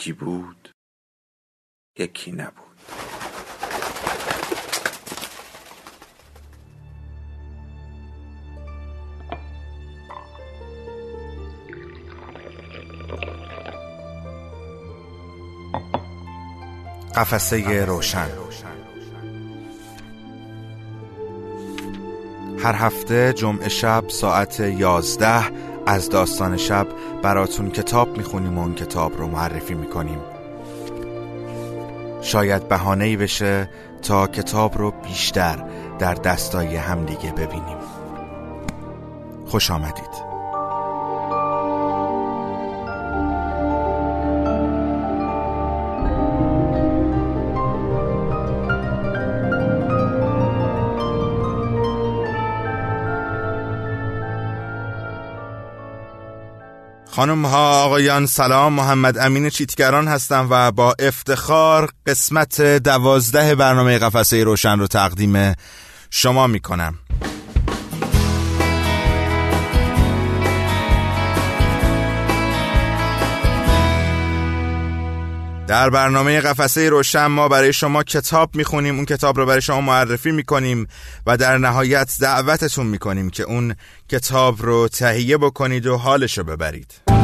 یکی بود یکی نبود. قفسه روشن. هر هفته جمعه شب ساعت یازده از داستان شب براتون کتاب می‌خونیم و اون کتاب رو معرفی می‌کنیم. شاید بهانه ای بشه تا کتاب رو بیشتر در دستای همدیگه ببینیم. خوش آمدید. خانم ها آقایان سلام. محمد امین چیتگران هستم و با افتخار قسمت دوازده برنامه قفسه روشن رو تقدیم شما می کنم در برنامه قفسه روشن ما برای شما کتاب می‌خونیم اون کتاب رو برای شما معرفی می‌کنیم و در نهایت دعوتتون می‌کنیم که اون کتاب رو تهیه بکنید و حالش رو ببرید.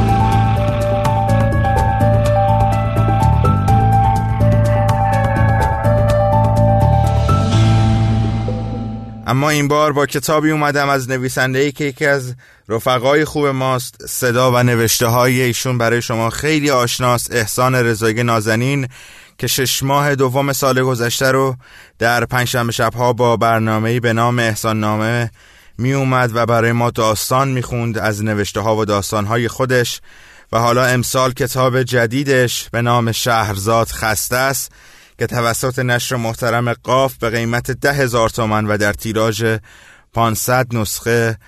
اما این بار با کتابی اومدم از نویسنده ای که یکی از رفقای خوب ماست صدا و نوشته های ایشون برای شما خیلی آشناست احسان رضایی نازنین که شش ماه دوم سال گذشته رو در پنجشنبه شبها با برنامه به نام احسان نامه می اومد و برای ما داستان می خوند از نوشته ها و داستان های خودش. و حالا امسال کتاب جدیدش به نام شهرزاد خسته است. که توسط نشر محترم قاف به قیمت ده هزار تومن و در تیراژ 500 نسخه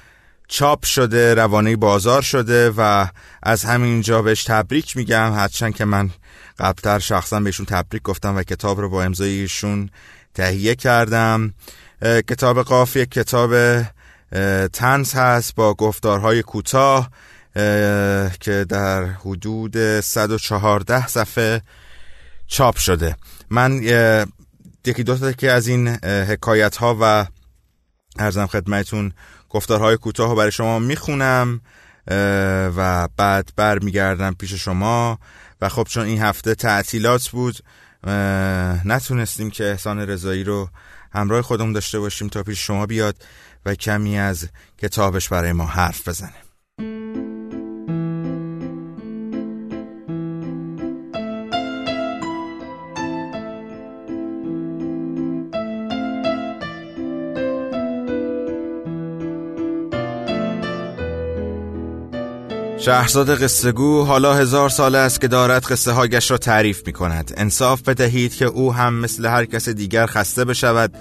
چاپ شده روانه بازار شده و از همین جا بهش تبریک میگم. هرچند که من قبلتر شخصا بهشون تبریک گفتم و کتاب رو با امضای ایشون تهیه کردم. کتاب قاف یک کتاب تنز هست با گفتارهای کوتاه که در حدود 114 صفحه چاپ شده. من یکی دو تا که از این حکایت ها و ارزم خدمتون گفتارهای کوتاه برای شما می‌خونم و بعد بر میگردم پیش شما. و خب چون این هفته تعطیلات بود نتونستیم که احسان رضایی رو همراه خودمون داشته باشیم تا پیش شما بیاد و کمی از کتابش برای ما حرف بزنه. شهرزاد قصه گو حالا هزار سال است که دارد قصه هایش را تعریف می کند انصاف بدهید که او هم مثل هر کس دیگر خسته بشود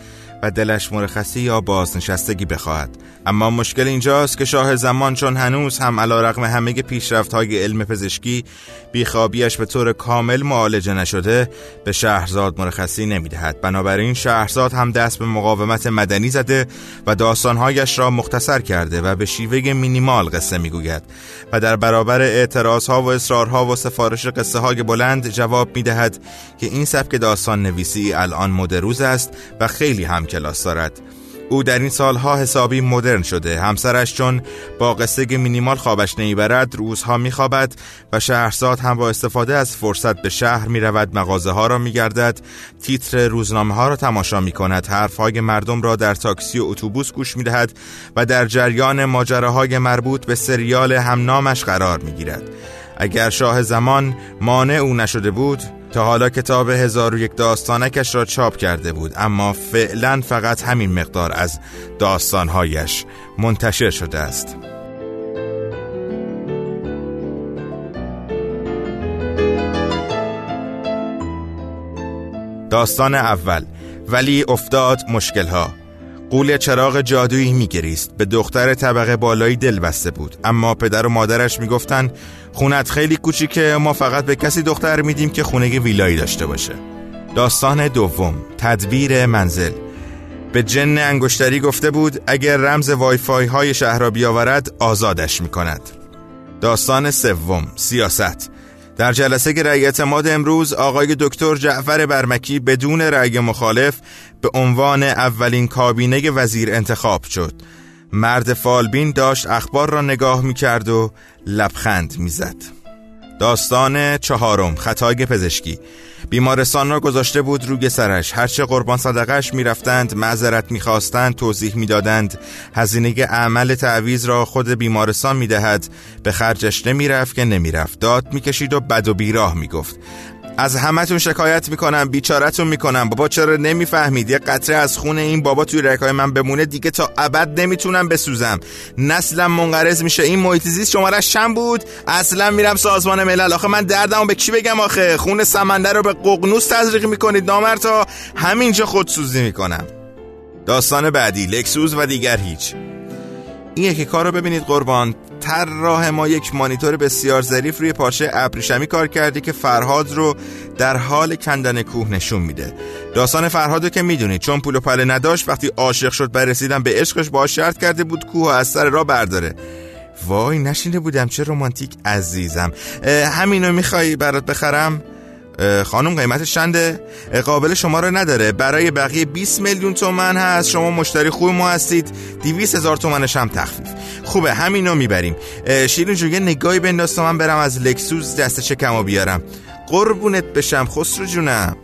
و دلش مرخصی یا بازنشستگی بخواهد. اما مشکل اینجاست که شاه زمان چون هنوز هم علا رقم همه پیشرفت های علم پزشکی بیخوابیش به طور کامل معالجه نشده به شهرزاد مرخصی نمی‌دهد. بنابراین شهرزاد هم دست به مقاومت مدنی زده و داستانهایش را مختصر کرده و به شیوه مینیمال قصه می‌گوید. و در برابر اعتراض ها و اصرارها و سفارش قصه های بلند جواب می‌دهد که این سبک داستان نویسی الان مدروز است و خیلی هم کلاس دارد. او در این سالها حسابی مدرن شده. همسرش چون با قصه مینیمال خوابش نمی‌برد روزها میخوابد و شهرزاد هم با استفاده از فرصت به شهر می‌رود مغازه ها را میگردد تیتر روزنامه ها را تماشا می‌کند حرف های مردم را در تاکسی و اتوبوس گوش می‌دهد و در جریان ماجراهای مربوط به سریال همنامش قرار می‌گیرد. اگر شاه زمان مانع او نشده بود تا حالا کتاب هزار و یک داستانکش را چاپ کرده بود اما فعلا فقط همین مقدار از داستانهایش منتشر شده است. داستان اول ولی افتاد مشکلها. قول چراغ جادویی میگریست. به دختر طبقه بالایی دل بسته بود. اما پدر و مادرش می‌گفتن خونت خیلی کوچیکه ما فقط به کسی دختر میدیم که خونه ویلایی داشته باشه. داستان دوم تدبیر منزل. به جن انگشتری گفته بود اگر رمز وایفای های شهر را بیاورد آزادش می‌کند. داستان سوم سیاست. در جلسه رأی اعتماد امروز آقای دکتر جعفر برمکی بدون رأی مخالف به عنوان اولین کابینه وزیر انتخاب شد مرد فالبین داشت اخبار را نگاه می کرد و لبخند می‌زد. داستان چهارم خطای پزشکی. بیمارستان را گذاشته بود روی سرش. هرچه قربان صدقش می‌رفتند معذرت می‌خواستند توضیح می‌دادند. هزینه عمل تعویز را خود بیمارستان می‌دهد. به خرجش نمی‌رفت که نمی‌رفت. داد می‌کشید و بد و بیراه می‌گفت. از همتون شکایت می‌کنم بیچارتون می‌کنم. بابا چرا نمی‌فهمید؟ یه قطره از خون این بابا توی رکای من بمونه دیگه تا ابد نمی‌تونم بسوزم. نسلم منقرض میشه. این محیط زیست شماره شم بود. اصلا میرم سازمان ملل. آخه من دردمو به کی بگم آخه؟ خون سمنده رو به ققنوس تزریق می‌کنید نامر تا همینجا خودسوزی می‌کنم. داستان بعدی لکسوس و دیگر هیچ. این یکی کار رو ببینید قربان. راه ما یک مانیتور بسیار ظریف روی پارچه ابریشمی کار کرده که فرهاد رو در حال کندن کوه نشون میده. داستان فرهاد رو که می‌دونید چون پول و پله نداشت وقتی عاشق شد برسیدن به عشقش با شرط کرده بود کوه از سر را برداره. وای نشینده بودم چه رومانتیک عزیزم. همینو می‌خوای برات بخرم؟ خانم قیمتش چنده؟ قابل شما رو نداره. برای بقیه 20 میلیون تومن هست. شما مشتری خوب ما هستید. 200 هزار تومنش هم تخفیف. خوبه همینو می‌بریم. شیرین جون نگاهی بنداز تا من برم از لکسوس دست چکمو بیارم. قربونت بشم خسرو جونم.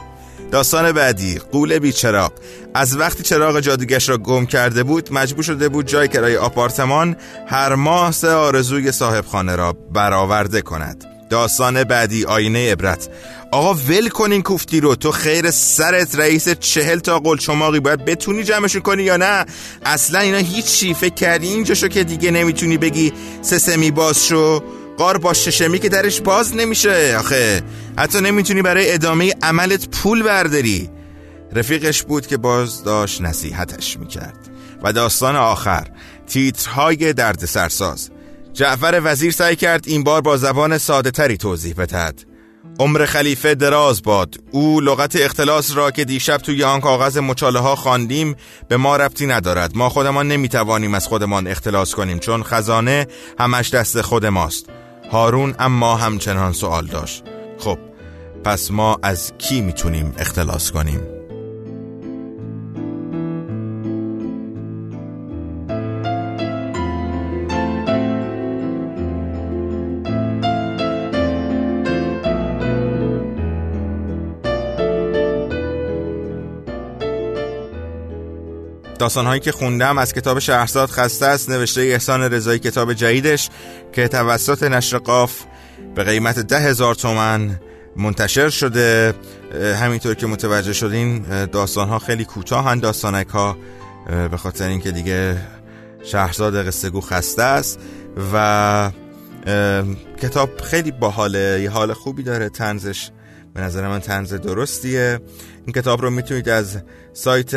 داستان بعدی قول بیچراغ از وقتی چراغ جادوگش را گم کرده بود مجبور شده بود جای کرای آپارتمان هر ماه سه آرزوی صاحب خانه را برآورده کند. داستان بعدی آینه عبرت. آقا ول کنین کوفتی رو. تو خیر سرت رئیس چهل تا قل چماقی باید بتونی جمعشون کنی یا نه؟ اصلا اینا هیچی. فکر کردی اینجا شو که دیگه نمی‌تونی بگی سسمی باز شو؟ قار با ششمی که درش باز نمیشه. آخه حتی نمی‌تونی برای ادامه عملت پول برداری. رفیقش بود که باز داشت نصیحتش می‌کرد. و داستان آخر. تیترهای درد سرساز جعفر وزیر سعی کرد این بار با زبان ساده تری توضیح بدهد. عمر خلیفه دراز باد. او لغت اختلاس را که دیشب توی آن کاغذ مچاله ها خواندیم به ما ربطی ندارد. ما خودمان نمی‌توانیم از خودمان اختلاس کنیم چون خزانه همش دست خود ماست. هارون اما همچنان سوال داشت. خب پس ما از کی می‌تونیم اختلاس کنیم؟ داستانهایی که خوندم از کتاب شهرزاد خسته است نوشته احسان رضایی کتاب جدیدش که توسط نشر قاف به قیمت ده هزار تومن منتشر شده. همینطور که متوجه شدین داستان ها خیلی کوتاه داستانک ها به خاطر اینکه دیگه شهرزاد قصه گو خسته است و کتاب خیلی باحاله یه حال خوبی داره تنزش به نظر من تنز درستیه. این کتاب رو می‌تونید از سایت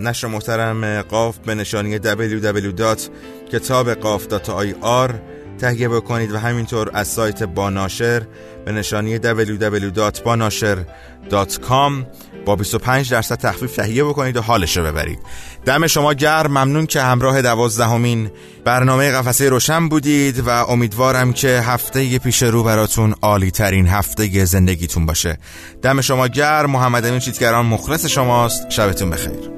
نشر محترم قاف به نشانی www.kitabqaf.ir تهیه بکنید و همینطور از سایت باناشر به نشانی www.banasher.com با 25 درصد تخفیف تهیه بکنید و حالش رو ببرید. دم شما گرم. ممنون که همراه دوازدهمین برنامه قفسه روشن بودید و امیدوارم که هفته پیش رو براتون عالی ترین هفته زندگیتون باشه. دم شما گرم. محمد امین چیتگران مخلص شماست. شبتون بخیر.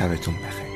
شبتون بخیر.